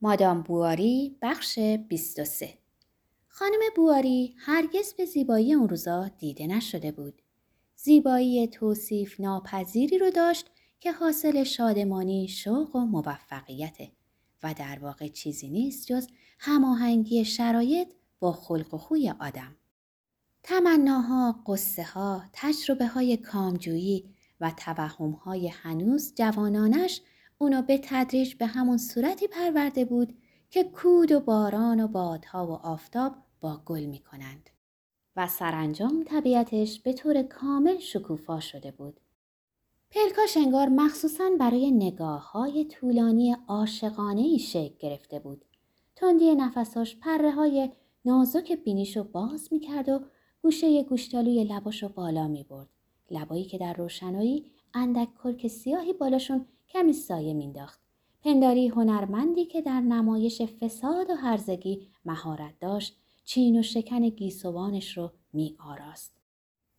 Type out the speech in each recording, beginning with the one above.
مادام بواری بخش 23 خانم بواری هرگز به زیبایی اون روزا دیده نشده بود. زیبایی توصیف ناپذیری رو داشت که حاصل شادمانی، شوق و موفقیته و در واقع چیزی نیست جز هماهنگی شرایط با خلق و خوی آدم. تمناها، قصه ها، تجربه های کامجویی و توهم های هنوز جوانانش اونو به تدریج به همون صورتی پرورده بود که کود و باران و بادها و آفتاب با گل می کنند. و سرانجام طبیعتش به طور کامل شکوفا شده بود. پلکاش انگار مخصوصا برای نگاه های طولانی عاشقانه ای شکل گرفته بود. تندی نفساش پره های نازک بینیشو باز می کرد و گوشه گوشتالوی لباشو بالا می برد. لبایی که در روشنایی اندک کرک سیاهی بالاشون کمی سایه مینداخت. پنداری هنرمندی که در نمایش فساد و هرزگی مهارت داشت چین و شکن گیسوانش رو می آراست.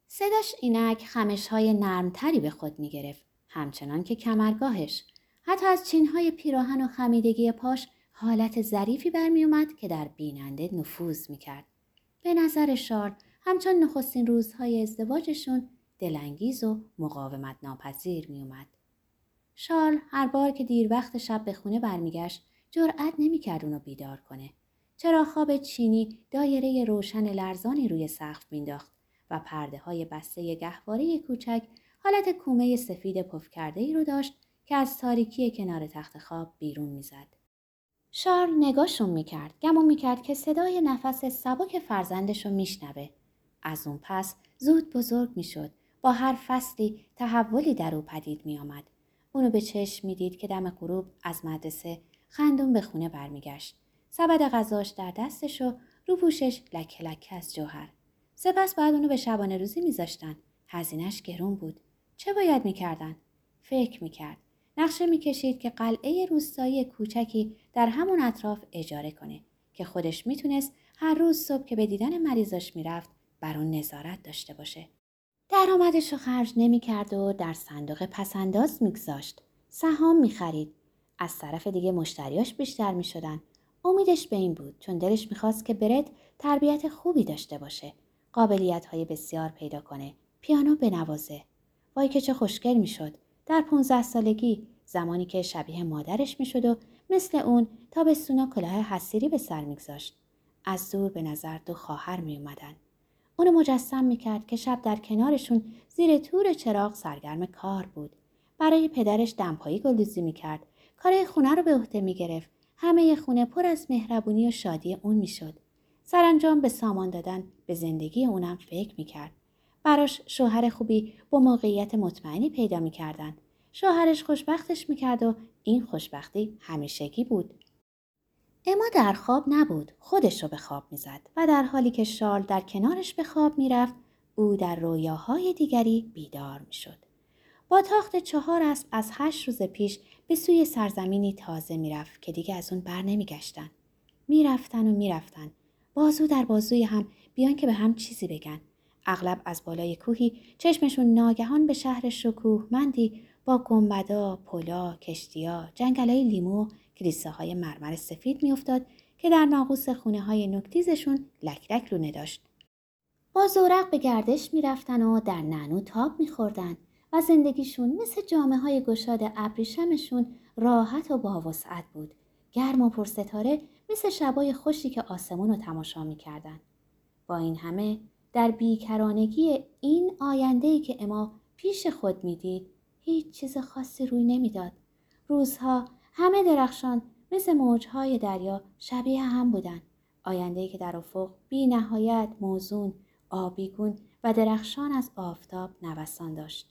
صداش اینک خمش های نرمتری به خود می گرفت. همچنان که کمرگاهش. حتی از چین های پیراهن و خمیدگی پاش حالت ظریفی برمی اومد که در بیننده نفوذ می کرد. به نظر شار همچون نخستین روزهای ازدواجشون دلانگیز و مقاومت ناپذیر می اومد. شارل هر بار که دیر وقت شب به خونه برمیگشت جرأت نمی‌کرد اونو بیدار کنه. چرا خواب چینی دایره روشن لرزانی روی سقف مینداخت و پرده های بسته گهواره کوچک حالت کومه سفید پف کرده ای رو داشت که از تاریکی کنار تخت خواب بیرون می‌زد. شارل نگاشون می‌کرد. گمون می‌کرد که صدای نفس سبک فرزندش رو میشنوه. از اون پس زود بزرگ می‌شد. با هر فصلی تحولی در او پدید میآمد. اونو به چشم می‌دید که دم غروب از مدرسه خندون به خونه برمیگشت. سبد غذاش در دستش و رو پوشش لکه لکه از جوهر. سپس بعد اونو به شبانه روزی میذاشتن. هزینش گرون بود. چه باید می‌کردن؟ فکر می‌کرد. نقشه می‌کشید که قلعه روستایی کوچکی در همون اطراف اجاره کنه که خودش می‌تونست هر روز صبح که به دیدن مریضاش می‌رفت بر اون نظارت داشته باشه. درآمدش رو خرج نمی‌کرد و در صندوق پسنداز میگذاشت. سهام می‌خرید. از طرف دیگه مشتریاش بیشتر می‌شدن. امیدش به این بود چون دلش می‌خواست که برد تربیت خوبی داشته باشه. قابلیت های بسیار پیدا کنه. پیانو بنوازه. وای که چه خوشگل می‌شد. در 15 سالگی زمانی که شبیه مادرش می‌شد و مثل اون تابستونا کلاه حسیری به سر میگذاشت. از دور به نظر دو خواهر می اومدن. اونو مجسم می‌کرد که شب در کنارشون زیر تور چراغ سرگرم کار بود. برای پدرش دمپایی گلدوزی می‌کرد. کارای خونه رو به عهده می‌گرفت. همه خونه پر از مهربونی و شادی اون می‌شد. سرانجام به سامان دادن به زندگی اونم فکر می‌کرد. براش شوهر خوبی با موقعیت مطمئنی پیدا می‌کردن. شوهرش خوشبختش می‌کرد و این خوشبختی همیشگی بود. اما در خواب نبود. خودش رو به خواب می‌زد و در حالی که شارل در کنارش به خواب می‌رفت او در رویاهای دیگری بیدار می‌شد. با تاخت چهار اسب از هشت روز پیش به سوی سرزمینی تازه می‌رفت که دیگه از اون بر نمیگشتن. می‌رفتن و می‌رفتن. بازو در بازوی هم بیان که به هم چیزی بگن. اغلب از بالای کوهی چشمشون ناگهان به شهر شکوه مندی با گنبدا، پلا، کشتیا، جنگلای لیمو کلیسه های مرمر سفید میافتاد که در ناقوس خونه های نکتیزشون لکلک رونه داشت. با زورق به گردش می‌رفتن و در نعنو تاب میخوردن و زندگیشون مثل جامعه های گشاد ابریشمشون راحت و با وسعت بود. گرم و پرستاره مثل شبای خوشی که آسمون رو تماشا می‌کردن. با این همه در بیکرانگی این آیندهی که اما پیش خود می‌دید هیچ چیز خاصی روی نمی‌داد. روزها همه درخشان مثل موجهای دریا شبیه هم بودند. آینده‌ای که در افق بی نهایت موزون، آبیگون و درخشان از آفتاب نوسان داشت.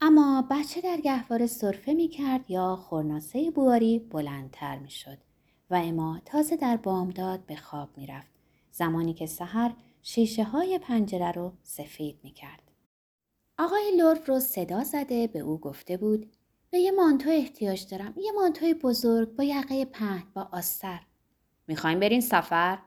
اما بچه در گهواره صرفه می کرد یا خورناسه بواری بلندتر می شد و اما تازه در بامداد به خواب می رفت. زمانی که سحر شیشه های پنجره رو سفید می کرد. آقای لورف رو صدا زده به او گفته بود به یه مانتو احتیاج دارم. یه مانتوی بزرگ با یقه پهن با آستر. می‌خوایم برین سفر؟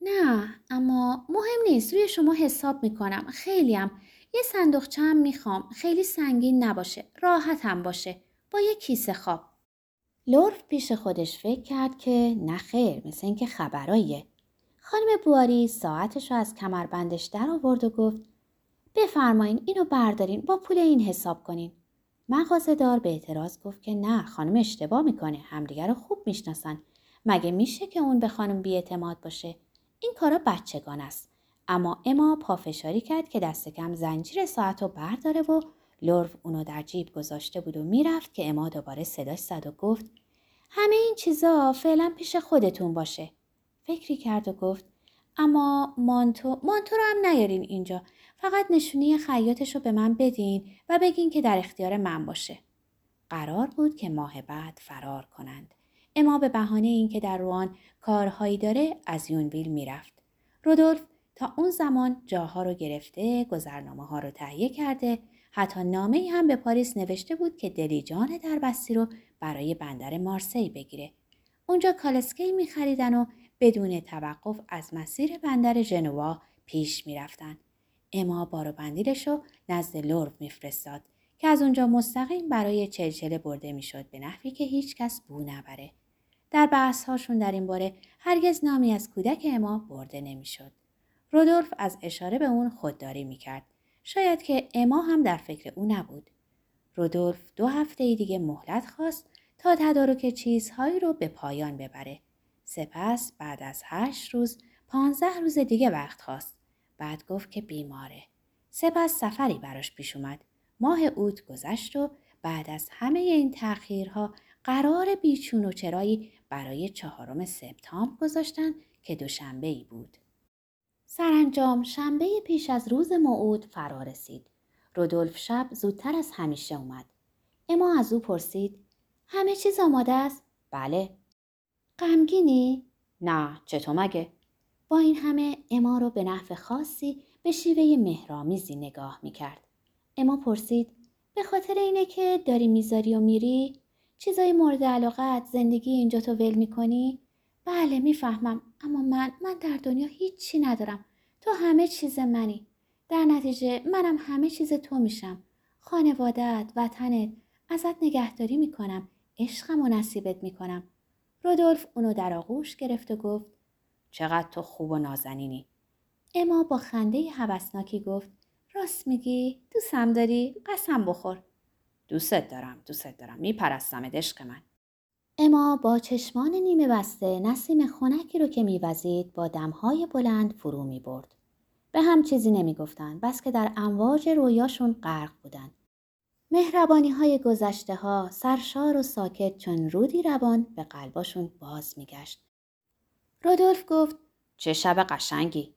نه اما مهم نیست. روی شما حساب می‌کنم. خیلیم یه صندوقچه هم می‌خوام. خیلی سنگین نباشه. راحت هم باشه. با یه کیسه خواب. لورف پیش خودش فکر کرد که نه خیر مثل اینکه خبراییه. خانم بواری ساعتش رو از کمربندش در آورد و گفت بفرمایین اینو بردارین. با پول این حساب کنین. دار به اعتراض گفت که نه خانم اشتباه می‌کنه. همدیگه رو خوب می‌شناسن. مگه میشه که اون به خانم بیاعتماد باشه؟ این کارا بچگان است. اما اما پافشاری کرد که دست کم زنجیر ساعت رو برداره و لورو اونو در جیب گذاشته بود و می‌رفت که اما دوباره صداش زد و گفت همه این چیزا فعلا پیش خودتون باشه. فکری کرد و گفت اما مانتو مانتو رو هم نیارین اینجا. فقط نشونی خیاطش رو به من بدین و بگین که در اختیار من باشه. قرار بود که ماه بعد فرار کنند. اما به بهانه اینکه در روان کارهایی داره از یونویل می‌رفت. رودولف تا اون زمان جاها رو گرفته گذرنامه ها رو تهیه کرده حتی نامه هم به پاریس نوشته بود که دلیجان دربستی رو برای بندر مارسی بگیره. اونجا کالسکی میخریدن و بدون توقف از مسیر بندر ژنوا پیش می‌رفتن اما بارو بندیلش رو نزد لورو میفرستاد که از اونجا مستقیم برای چلچله برده می‌شد به نحوی که هیچکس بو نبره در بحث هاشون در این باره هرگز نامی از کودک اما برده نمی‌شد. رودولف از اشاره به اون خودداری می‌کرد. شاید که اما هم در فکر او نبود. رودولف دو هفته دیگه مهلت خواست تا تدارک چیزهایی رو به پایان ببره. سپس بعد از هشت روز پانزده روز دیگه وقت خواست. بعد گفت که بیماره. سپس سفری براش پیش اومد. ماه اوت گذشت و بعد از همه این تأخیرها قرار بیچون و چرایی برای چهارم سپتامبر گذاشتن که دوشنبه ای بود. سرانجام شنبه پیش از روز موعود فرا رسید. رودولف شب زودتر از همیشه اومد. اما از او پرسید همه چیز آماده است؟ بله. غمگینی؟ نه چطور مگه؟ با این همه اما رو به نحو خاصی به شیوه مهرامیزی نگاه می‌کرد. اما پرسید به خاطر اینه که داری می‌ذاری و میری؟ چیزای مورد علاقت زندگی اینجا تو ول می‌کنی؟ بله می‌فهمم اما من من در دنیا هیچی ندارم تو همه چیز منی در نتیجه منم همه چیز تو میشم خانوادت وطنت ازت نگهداری می‌کنم عشقم و نصیبت می‌کنم رودولف اونو در آغوش گرفت و گفت چقدر تو خوب و نازنینی اما با خنده هوسناکی گفت راست میگی دوستم داری قسم بخور دوستت دارم دوستت دارم میپرستم عشق من اما با چشمان نیمه بسته نسیم خونکی رو که میوزید با دمهای بلند فرو می برد. به هم چیزی نمی‌گفتند بس که در امواج رویاشون غرق بودند. مهربانی های گذشته ها سرشار و ساکت چون رودی روان به قلباشون باز میگشت. رودولف گفت چه شب قشنگی.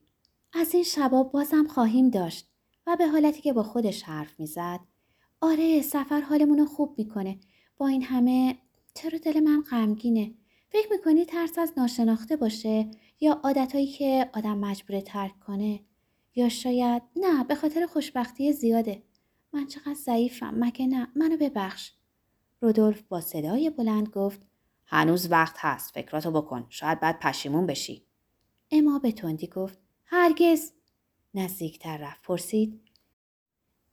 از این شبا بازم خواهیم داشت و به حالتی که با خودش حرف می‌زد آره سفر حالمون خوب می‌کنه با این همه چرا دل من غمگینه فکر می‌کنی ترس از ناشناخته باشه یا عادتهایی که آدم مجبور ترک کنه یا شاید نه به خاطر خوشبختی زیاده من چقدر ضعیفم مگه نه؟ منو ببخش. رودولف با صدای بلند گفت هنوز وقت هست فکراتو بکن شاید بعد پشیمون بشی. اما به تندی گفت هرگز. نزدیکتر رفت پرسید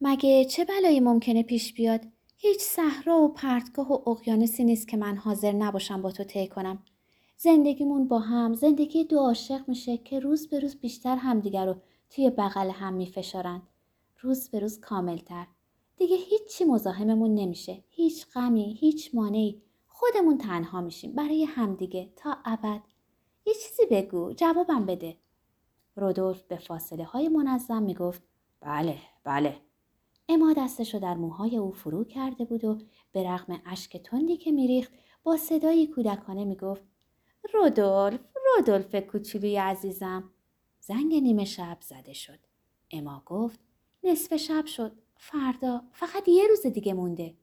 مگه چه بلایی ممکنه پیش بیاد؟ هیچ صحرا و پرتگاه و اقیانوسی نیست که من حاضر نباشم با تو طی کنم. زندگیمون با هم زندگی دو عاشق میشه که روز به روز بیشتر همدیگر رو توی بغل هم میفشارند. روز به روز کاملتر. دیگه هیچی مزاحممون نمیشه. هیچ غمی هیچ مانعی. خودمون تنها میشیم. برای همدیگه. تا ابد. یه چیزی بگو. جوابم بده. رودولف به فاصله های منظم می‌گفت بله بله. اما دستش رو در موهای او فرو کرده بود و به رغم اشک تندی که میریخت با صدایی کودکانه می‌گفت رودولف رودولف کوچولوی عزیزم. زنگ نیمه شب زده شد. اما گفت نصف شب شد فردا فقط یه روز دیگه مونده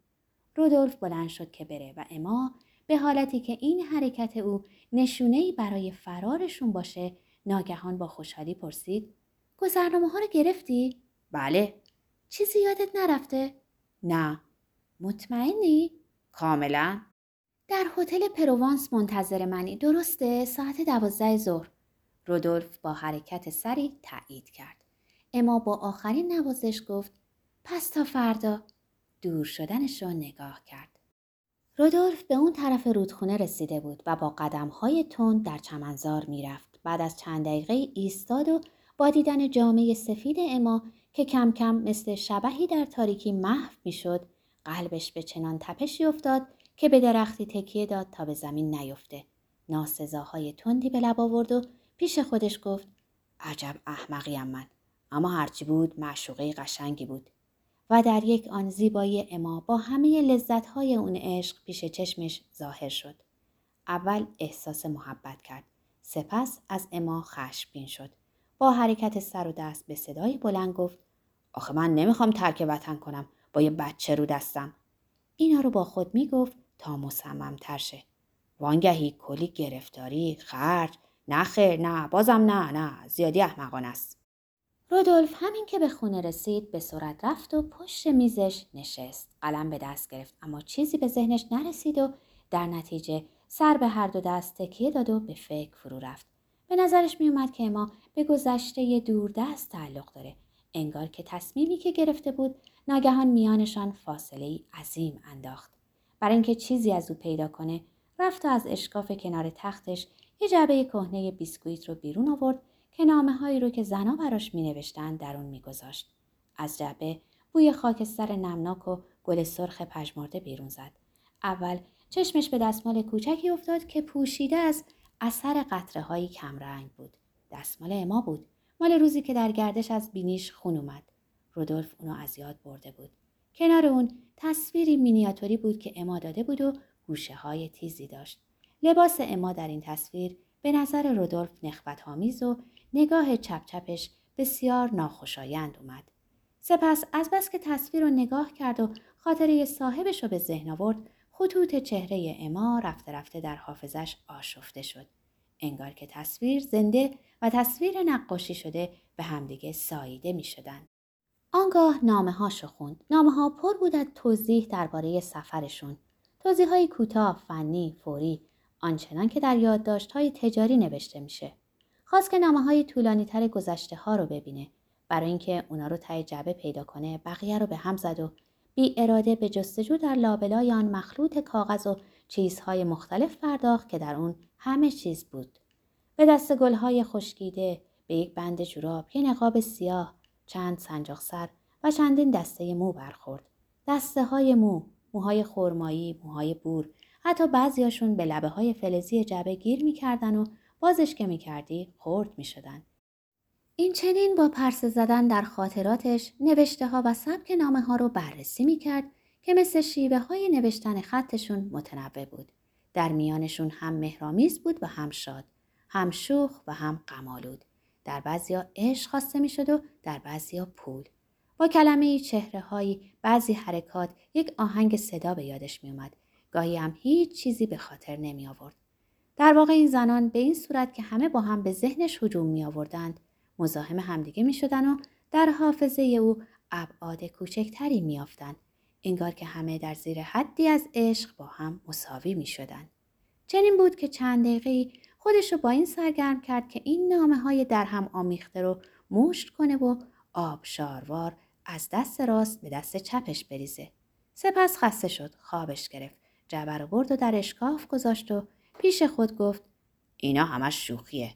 رودولف بلند شد که بره و اما به حالتی که این حرکت او نشونه برای فرارشون باشه ناگهان با خوشحالی پرسید گذرنامه ها رو گرفتی؟ بله چیزی یادت نرفته؟ نه. مطمئنی؟ کاملا. در هتل پروانس منتظر منی درسته ساعت دوازده ظهر. رودولف با حرکت سری تایید کرد. اما با آخرین نوازش گفت پس تا فردا دور شدنش را نگاه کرد. رودولف به اون طرف رودخونه رسیده بود و با قدمهای تند در چمنزار می‌رفت. بعد از چند دقیقه ایستاد و با دیدن جامعه سفید اما که کم کم مثل شبهی در تاریکی محو می‌شد قلبش به چنان تپشی افتاد که به درختی تکیه داد تا به زمین نیفته. ناسزاهای تندی به لب آورد و پیش خودش گفت عجب احمقیم من اما هرچی بود معشوقه قشنگی بود و در یک آن زیبایی اما با همه لذتهای اون عشق پیش چشمش ظاهر شد. اول احساس محبت کرد. سپس از اما خشمگین شد. با حرکت سر و دست به صدای بلند گفت آخه من نمی‌خوام ترک وطن کنم با یه بچه رو دستم. اینا رو با خود می‌گفت تا مصمم شه. وانگهی کلی گرفتاری، خرج، نه خیر نه بازم نه نه زیادی احمقان است. رودولف همین که به خونه رسید به سرعت رفت و پشت میزش نشست. قلم به دست گرفت اما چیزی به ذهنش نرسید و در نتیجه سر به هر دو دست تکیه داد و به فکر فرو رفت. به نظرش میومد که ما به گذشته دست تعلق داره. انگار که تصمیمی که گرفته بود ناگهان میانشان فاصله عظیم انداخت. برای اینکه چیزی از او پیدا کنه رفت و از اشکاف کنار تختش یه جعبه کهنه بیسکویت رو بیرون آورد که نامه هایی رو که زنا براش می نوشتن در اون می گذاشت. از جعبه بوی خاکستر نمناک و گل سرخ پژمرده بیرون زد. اول چشمش به دستمال کوچکی افتاد که پوشیده از اثر قطره های کمرنگ بود. دستمال اما بود. مال روزی که در گردش از بینیش خون اومد. رودولف اونو از یاد برده بود. کنار اون تصویری مینیاتوری بود که اما داده بود و گوشه های تیزی داشت. لباس اما در این تصویر به نظر رودولف آمیز و نگاه چپ چپش بسیار ناخوشایند اومد. سپس از بس که تصویر رو نگاه کرد و خاطره صاحبش رو به ذهن آورد خطوط چهره اما رفته رفته در حافظش آشفته شد. انگار که تصویر زنده و تصویر نقاشی شده به همدیگه ساییده می شدن. آنگاه نامه هاشو خوند. نامه ها پر بود از توضیح درباره سفرشون. توضیح های کوتاه، فنی، فوری، آنچنان که در یادداشت های تجاری نوشته میشه. خواست که نامه های طولانی تر گذشته ها رو ببینه. برای اینکه اونا رو تای جبه پیدا کنه بقیه رو به هم زد و بی اراده به جستجو در لابلای آن مخلوط کاغذ و چیزهای مختلف پرداخت که در اون همه چیز بود. به دست گلهای خشکیده، به یک بند جوراب، یه نقاب سیاه، چند سنجاق سر و چندین دسته مو برخورد. دسته های مو، موهای خرمایی، موهای بور، حتی بعضیاشون به لبه های فلزی جبه گیر می‌کردن و بازش که می‌کردی خورد می‌شدن. این چنین با پرس زدن در خاطراتش نوشته ها و سبک نامه ها رو بررسی می‌کرد که مثل شیوه های نوشتن خطشون متنوع بود. در میانشون هم مهرامیز بود و هم شاد، هم شوخ و هم قمالود. در بعضیا عشق خواسته می‌شد و در بعضیا پول. با کلمه چهره هایی بعضی حرکات یک آهنگ صدا به یادش می اومد. گاهی هم هیچ چیزی به خاطر نمی آورد. در واقع این زنان به این صورت که همه با هم به ذهنش هجوم می آوردند مزاحم همدیگه می شدن و در حافظه او ابعاد کوچکتری می آفتن. انگار که همه در زیر حدی از عشق با هم مساوی می شدن. چنین بود که چند دقیقه خودش رو با این سرگرم کرد که این نامه های در هم آمیخته رو مشت کنه و آبشاروار از دست راست به دست چپش بریزه. سپس خسته شد خوابش گرفت جبر برد و در اشکاف گذاشت و پیش خود گفت اینا همش شوخیه.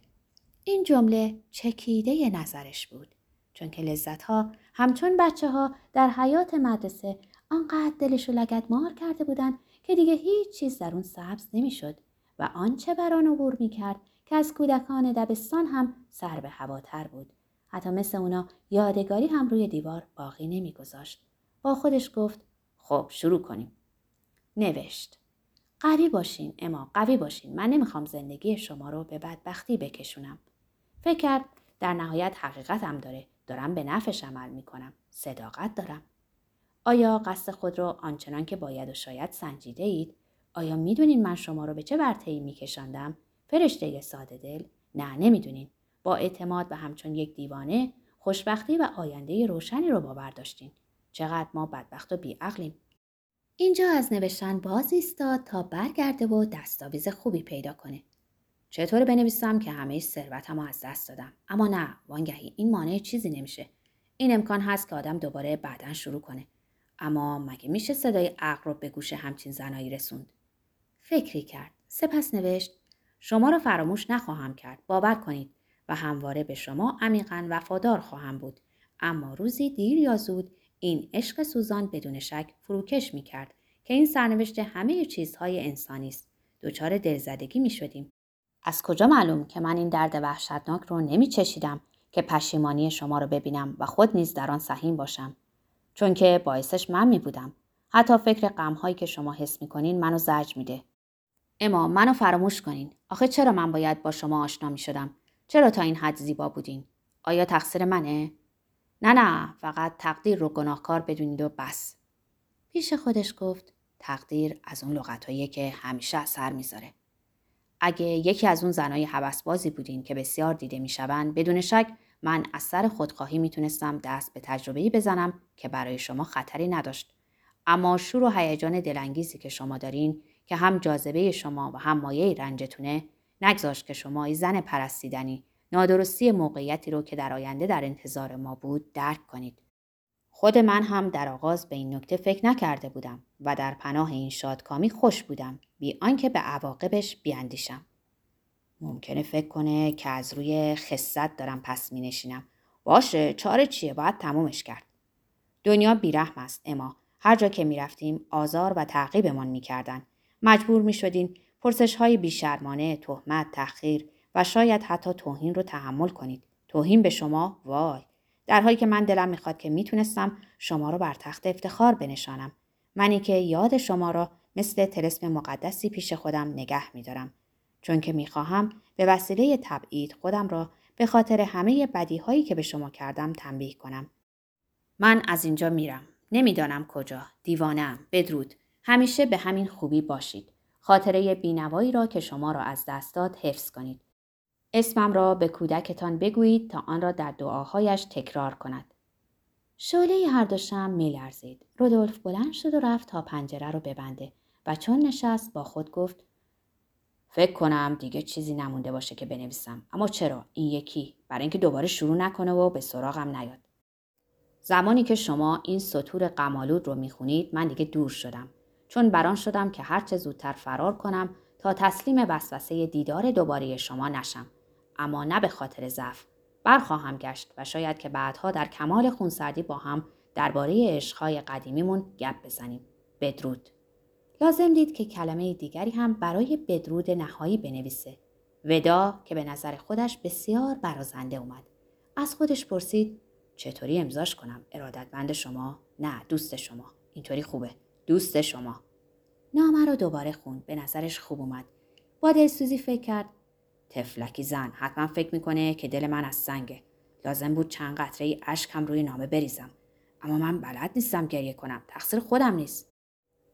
این جمله چکیده نظرش بود چون که لذت ها همچون بچه ها در حیات مدرسه آنقدر دلش رو لگت مار کرده بودند که دیگه هیچ چیز در اون سبز نمی‌شد و آنچه بر آن عبور می‌کرد که از کودکان دبستان هم سر به هواتر بود. حتی مثل اونا یادگاری هم روی دیوار باقی نمیگذاشت. با خودش گفت خب شروع کنیم. نوشت. قوی باشین اما قوی باشین. من نمی‌خوام زندگی شما رو به بدبختی بکشونم. فکر کرد در نهایت حقیقتم داره. دارم به نفعش عمل می‌کنم. صداقت دارم. آیا قصد خود رو آنچنان که باید و شاید سنجیده اید؟ آیا می‌دونین من شما رو به چه برتهی میکشاندم؟ فرشته ساده دل. نه نمی‌دونین. با اعتماد و همچون یک دیوانه خوشبختی و آینده روشنی رو باور داشتین. چقدر ما بدبخت و بیعقلیم. اینجا از نوشتن باز ایستاد تا برگرده و دستاویز خوبی پیدا کنه. چطور بنویسم که همه ثروتم از دست دادم. اما نه وانگهی این مانع چیزی نمیشه. این امکان هست که آدم دوباره بعدا شروع کنه. اما مگه میشه صدای عقل رو به گوش همچین زنایی رسوند؟ فکری کرد. سپس نوشت شما را فراموش نخواهم کرد. باور کنید. و همواره به شما عمیقا وفادار خواهم بود. اما روزی دیر یا زود این عشق سوزان بدون شک فروکش می کرد که این سرنوشت همه چیزهای انسانی است. دچار دلزدگی می شدیم از کجا معلوم که من این درد وحشتناک رو نمی چشیدم که پشیمانی شما رو ببینم و خود نیز در آن سهیم باشم؟ چون که باعثش من می بودم حتی فکر غمهایی که شما حس می کنین منو زرج میده. اما منو فراموش کنین. آخه چرا من باید با شما آشنا می شدم چرا تا این حد زیبا بودین؟ آیا تقصیر منه؟ نه نه فقط تقدیر رو گناهکار بدونید و بس. پیش خودش گفت تقدیر از اون لغتهایی که همیشه اثر می‌ذاره. اگه یکی از اون زنای حوسبازی بودین که بسیار دیده می‌شوند بدون شک من از سر خودخواهی می‌تونستم دست به تجربه‌ای بزنم که برای شما خطری نداشت. اما شور و هیجان دلانگیزی که شما دارین که هم جاذبه شما و هم مایه رنجتونه نگذاشت که شما زن پرستیدنی. نادرستی موقعیتی رو که در آینده در انتظار ما بود درک کنید خود من هم در آغاز به این نکته فکر نکرده بودم و در پناه این شادکامی خوش بودم بی آنکه به عواقبش بیاندیشم ممکنه فکر کنه که از روی خصت دارم پس می نشینم. باشه چاره چیه باید تمومش کرد. دنیا بیرحم است اما هر جا که می رفتیم آزار و تعقیبمان می کردن. مجبور می شدین پرسش های بیشرمانه، تهمت، تحقیر و شاید حتی توهین رو تحمل کنید. توهین به شما وای. در حالی که من دلم می‌خواد که می‌تونستم شما رو بر تخت افتخار بنشانم. منی که یاد شما را مثل تلسم مقدسی پیش خودم نگه میدارم چون که می‌خواهم به وسیله تبعید خودم را به خاطر همه بدی هایی که به شما کردم تنبیه کنم. من از اینجا میرم. نمی‌دانم کجا. دیوانم. بدرود. همیشه به همین خوبی باشید. خاطره بینوایی را که شما را از دست داد حفظ کنید. اسمم را به کودکتان بگویید تا آن را در دعاهایش تکرار کند. شعله هر دو شم میلرزید. رودولف بلند شد و رفت تا پنجره را ببنده و چون نشست با خود گفت فکر کنم دیگه چیزی نمونده باشه که بنویسم. اما چرا؟ این یکی. برای اینکه دوباره شروع نکنه و به سراغم نیاد. زمانی که شما این سطور قمالود رو می‌خونید من دیگه دور شدم. چون بران شدم که هرچه زودتر فرار کنم تا تسلیم وسوسه دیدار دوباره شما نشم. اما نه به خاطر ضعف برخواهم گشت و شاید که بعدها در کمال خونسردی با هم درباره عشقهای قدیمیمون گپ بزنیم بدرود لازم دید که کلمه دیگری هم برای بدرود نهایی بنویسه. ودا که به نظر خودش بسیار برازنده اومد. از خودش پرسید چطوری امضاش کنم؟ ارادتمند شما؟ نه دوست شما. اینطوری خوبه. دوست شما. نامه رو دوباره خوند. به نظرش خوب اومد. با دلسوزی فکر کرد تفلکی زن حتما فکر می‌کنه که دل من از سنگه. لازم بود چند قطره اشکم روی نامه بریزم. اما من بلد نیستم گریه کنم. تقصیر خودم نیست.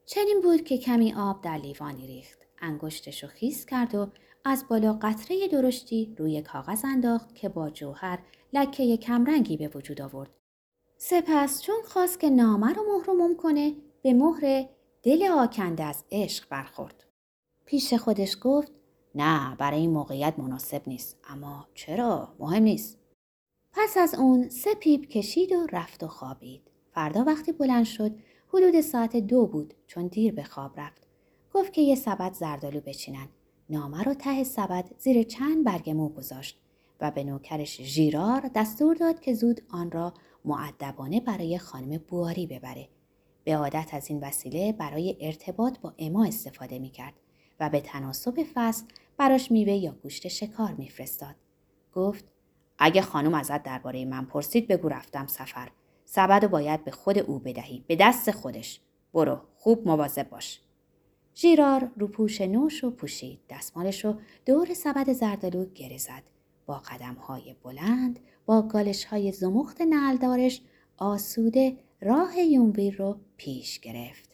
چنین بود که کمی آب در لیوانی ریخت. انگشتش رو خیس کرد و از بالا قطره درشتی روی کاغذ انداخت که با جوهر لکه کمرنگی به وجود آورد. سپس چون خواست که نامه رو مهر کنه به مهر دل آکنده از عشق برخورد. پیش خودش گفت نه برای این موقعیت مناسب نیست اما چرا مهم نیست پس از اون سه پیپ کشید و رفت و خوابید فردا وقتی بلند شد حدود ساعت دو بود چون دیر به خواب رفت. گفت که یه سبد زردالو بچینن. نامه رو ته سبد زیر چند برگ مو گذاشت و به نوکرش ژیرار دستور داد که زود آن را معدبانه برای خانم بواری ببره. به عادت از این وسیله برای ارتباط با اما استفاده می کرد و به تناسب فصل براش میوه یا گوشت شکار میفرستاد. گفت اگه خانم ازت درباره من پرسید بگو رفتم سفر. سبد رو باید به خود او بدهی. به دست خودش. برو خوب مواظب باش. ژیرار روپوش نوش و پوشید. دستمالش رو دور سبد زردالو گره زد. با قدم های بلند با گالش های زمخت نلدارش آسوده راه یونویر رو پیش گرفت.